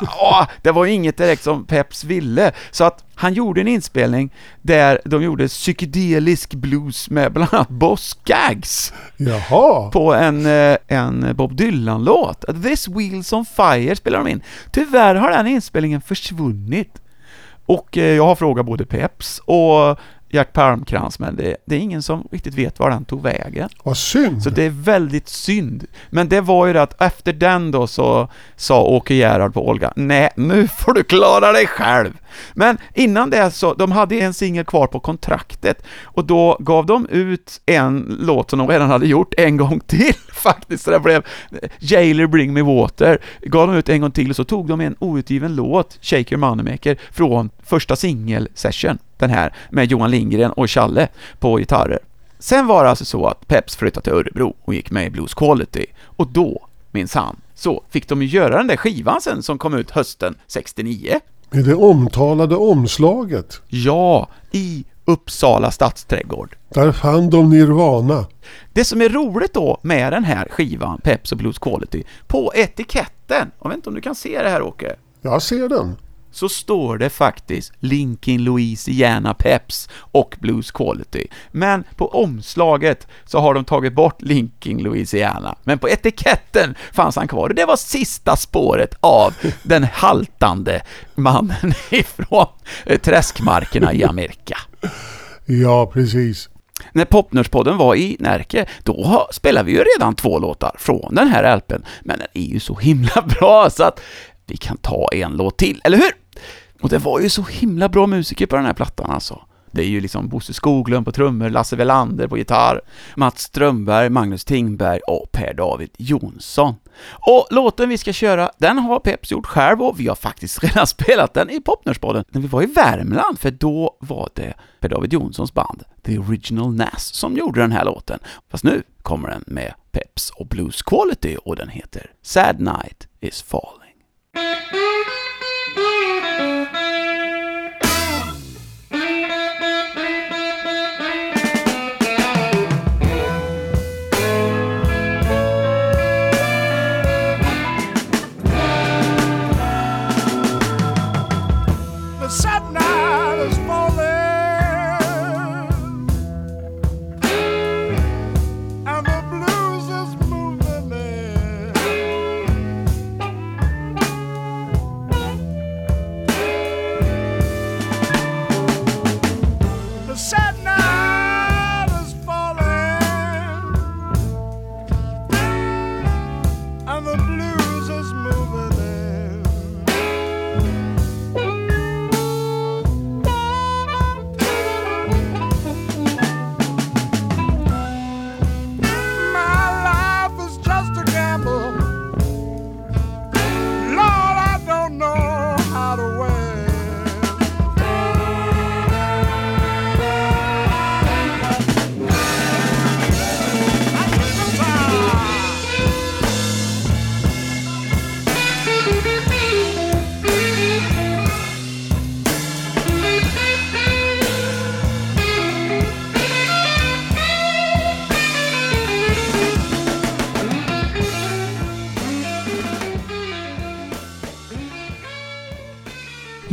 ja, det var ju inget direkt som Peps ville. Så att han gjorde en inspelning där de gjorde psykedelisk blues med bland annat Boss Gags Jaha. på en, eh, en Bob Dylan-låt. This Wheels on Fire spelar de in. Tyvärr har den inspelningen försvunnit. Och eh, jag har frågat både Peps och Gert Palmkrans, men det, det är ingen som riktigt vet var den tog vägen. Vad synd. Så det är väldigt synd. Men det var ju det att efter den då så sa Åke Gerhard på Olga, nej, nu får du klara dig själv. Men innan det så, de hade en singel kvar på kontraktet och då gav de ut en låt som de redan hade gjort en gång till faktiskt. Så det blev eh, Jailer Bring Me Water, gav de ut en gång till och så tog de en outgiven låt, Shake Your Moneymaker, från första singelsession, den här, med Johan Lindgren och Challe på gitarrer. Sen var det alltså så att Peps flyttade till Örebro och gick med i Blues Quality och då, minsann, så fick de ju göra den där skivan sen som kom ut hösten 69. Med det omtalade omslaget. Ja, i Uppsala stadsträdgård. Där fann de Nirvana. Det som är roligt då med den här skivan, Peps och Blues Quality, på etiketten, jag vet inte om du kan se det här Åke, Jag ser den. Så står det faktiskt Linkin Louisiana Peps och Blues Quality. Men på omslaget så har de tagit bort Linkin Louisiana. Men på etiketten fanns han kvar och det var sista spåret av den haltande mannen ifrån eh, träskmarkerna i Amerika. Ja, precis. När Popnörspodden var i Närke, då spelade vi ju redan två låtar från den här LPn, men den är ju så himla bra så att vi kan ta en låt till, eller hur? Och det var ju så himla bra musiker på den här plattan alltså. Det är ju liksom Bosse Skoglund på trummor, Lasse Welander på gitarr, Mats Strömberg, Magnus Tingberg och Per-David Jonsson. Och låten vi ska köra, den har Peps gjort själv och vi har faktiskt redan spelat den i popnörsbaden när vi var i Värmland, för då var det Per-David Jonssons band, The Original Nas, som gjorde den här låten. Fast nu kommer den med Peps och Blues Quality och den heter Sad Night is Falling.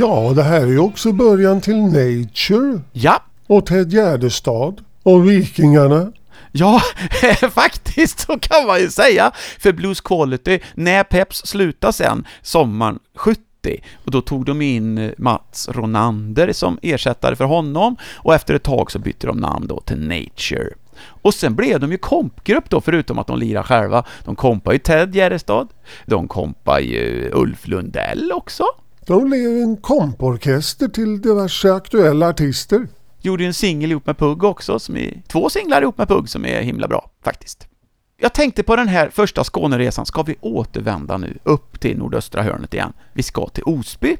Ja, det här är ju också början till Nature Ja, och Ted Gärdestad och Vikingarna. Ja, faktiskt så kan man ju säga. För Blues Quality, när Peps slutade sen sommaren 70, och då tog de in eh, Mats Ronander som ersättare för honom, och efter ett tag så bytte de namn då till Nature. Och sen blev de ju kompgrupp då, förutom att de lirar själva. De kompar ju Ted Gärdestad, de kompar ju Ulf Lundell också, de blev en komporkester till diverse aktuella artister. Gjorde en singel ihop med Pugg också, som är, två singlar ihop med Pugg som är himla bra, faktiskt. Jag tänkte på den här första Skåneresan, ska vi återvända nu upp till nordöstra hörnet igen? Vi ska till Osby.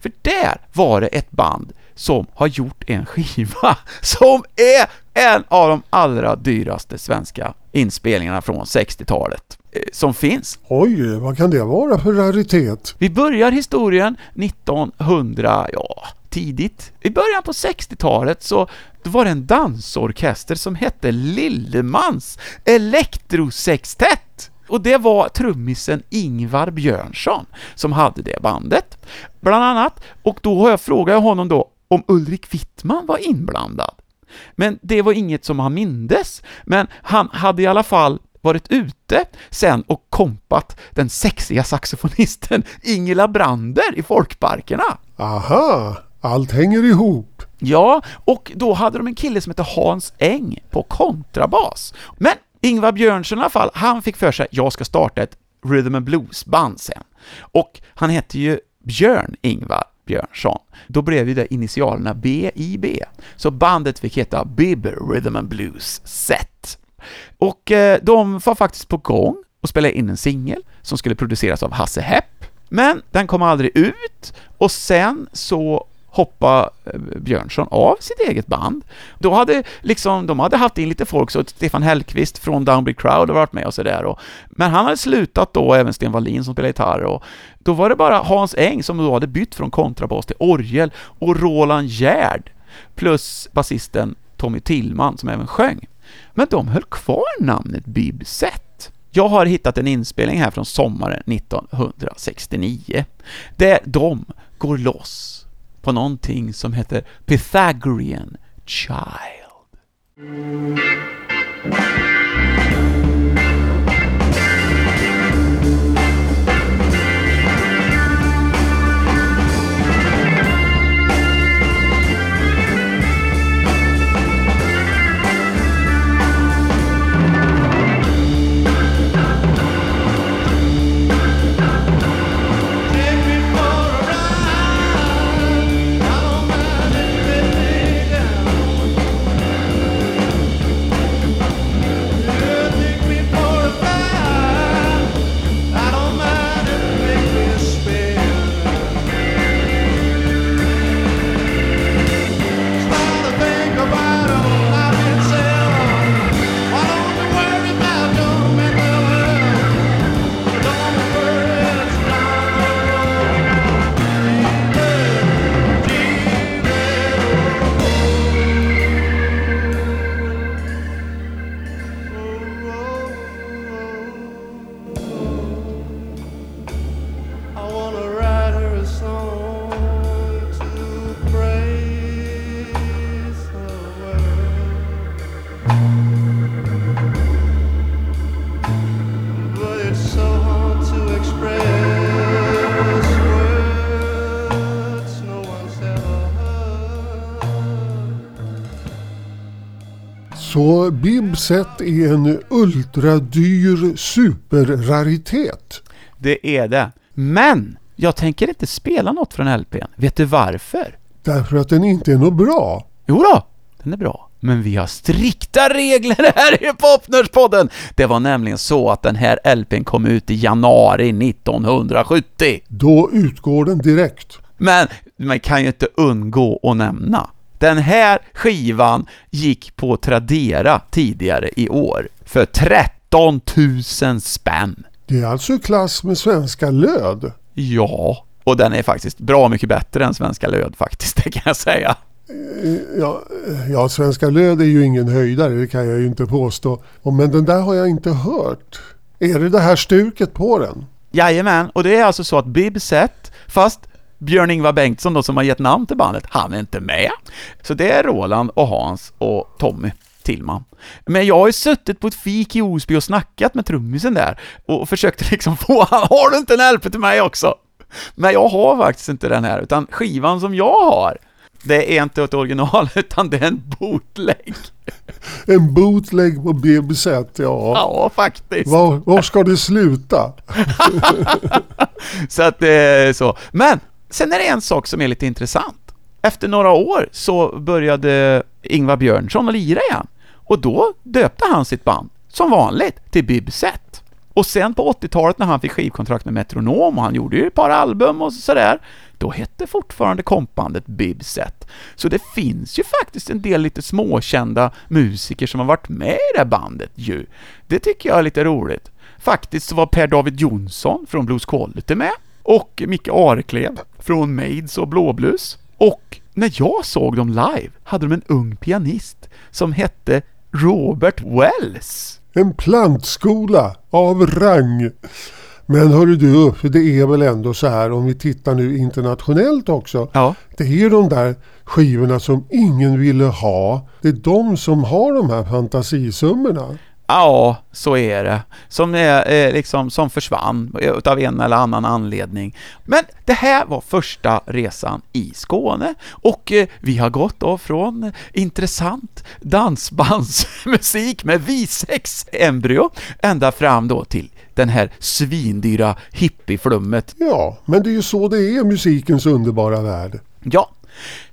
För där var det ett band som har gjort en skiva som är en av de allra dyraste svenska inspelningarna från 60-talet som finns. Oj, vad kan det vara för raritet? Vi börjar historien 1900, ja, tidigt. I början på 60-talet så var det en dansorkester som hette Lillemans Elektrosextett. Och det var trummisen Ingvar Björnsson som hade det bandet, bland annat. Och då har jag frågat honom då om Ulrik Wittman var inblandad. Men det var inget som han mindes, men han hade i alla fall varit ute sen och kompat den sexiga saxofonisten Ingela Brander i folkparkerna. Aha, allt hänger ihop. Ja, och då hade de en kille som hette Hans Eng på kontrabas. Men Ingvar Björnsson i alla fall, han fick för sig jag ska starta ett rhythm and blues-band sen. Och han hette ju Björn Ingvar Björnsson. Då blev ju det initialerna BIB. Så bandet fick heta Bib Rhythm and Blues Set. Och eh, de var faktiskt på gång och spela in en singel som skulle produceras av Hasse Hepp. Men den kom aldrig ut och sen så hoppa eh, Björnsson av sitt eget band. Då hade liksom, de hade haft in lite folk, så Stefan Hellqvist från Downbeat Crowd har varit med och sådär. och- Men han hade slutat då, även Sten Wallin som spelade gitarr och då var det bara Hans Eng som då hade bytt från kontrabas till orgel och Roland Gärd plus basisten Tommy Tillman som även sjöng. Men de höll kvar namnet Bibset. Jag har hittat en inspelning här från sommaren 1969 där de går loss på någonting som heter Pythagorean Child. Så Bib Set är en ultradyr superraritet. Det är det. Men jag tänker inte spela något från LPn. Vet du varför? Därför att den inte är något bra. Jo då, den är bra. Men vi har strikta regler här i Popnördspodden! Det var nämligen så att den här LPn kom ut i januari 1970. Då utgår den direkt. Men man kan ju inte undgå att nämna. Den här skivan gick på Tradera tidigare i år för 13 000 spänn. Det är alltså i klass med svenska löd. Ja, och den är faktiskt bra mycket bättre än Svenska Löd faktiskt, det kan jag säga. Ja, ja, svenska löd är ju ingen höjdare, det kan jag ju inte påstå. Men den där har jag inte hört. Är det det här stuket på den? Jajamän, och det är alltså så att Bib Set, fast Björn-Ingvar Bengtsson då, som har gett namn till bandet, han är inte med. Så det är Roland och Hans och Tommy Tillman. Men jag har ju suttit på ett fik i Osby och snackat med trummisen där och försökt liksom få han, har du inte en LP till mig också? Men jag har faktiskt inte den här, utan skivan som jag har, det är inte ett original, utan det är en bootleg. En bootleg på BBC, ja. Ja, faktiskt. Var, var ska det sluta? Så att det är så. Men, sen är det en sak som är lite intressant. Efter några år så började Ingvar Björnsson att lira igen. Och då döpte han sitt band, som vanligt, till Bibset. Och sen på 80-talet när han fick skivkontrakt med Metronom och han gjorde ju ett par album och sådär, då hette fortfarande kompbandet Bibset. Så det finns ju faktiskt en del lite småkända musiker som har varit med i det här bandet ju. Det tycker jag är lite roligt. Faktiskt så var Per-David Jonsson från Blues Quality med, och Micke Areklev från Maids och Blåblues. Och när jag såg dem live hade de en ung pianist som hette Robert Wells. En plantskola av rang. Men hörru du, det är väl ändå så här om vi tittar nu internationellt också. Ja. Det är ju de där skivorna som ingen ville ha. Det är de som har de här fantasisummorna. Ja, så är det. Som, är, eh, liksom, som försvann av en eller annan anledning. Men det här var första resan i Skåne och eh, vi har gått då från intressant dansbandsmusik med V6-embryo ända fram då till den här svindyra hippieflummet. Ja, men det är ju så det är musikens underbara värld. Ja,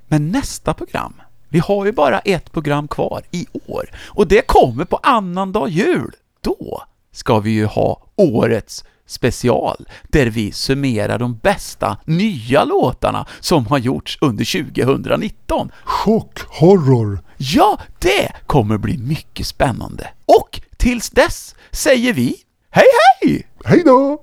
men nästa program vi har ju bara ett program kvar i år och det kommer på annandag jul. Då ska vi ju ha årets special där vi summerar de bästa nya låtarna som har gjorts under 2019. Chockhorror. Ja, det kommer bli mycket spännande. Och tills dess säger vi hej hej! Hej då!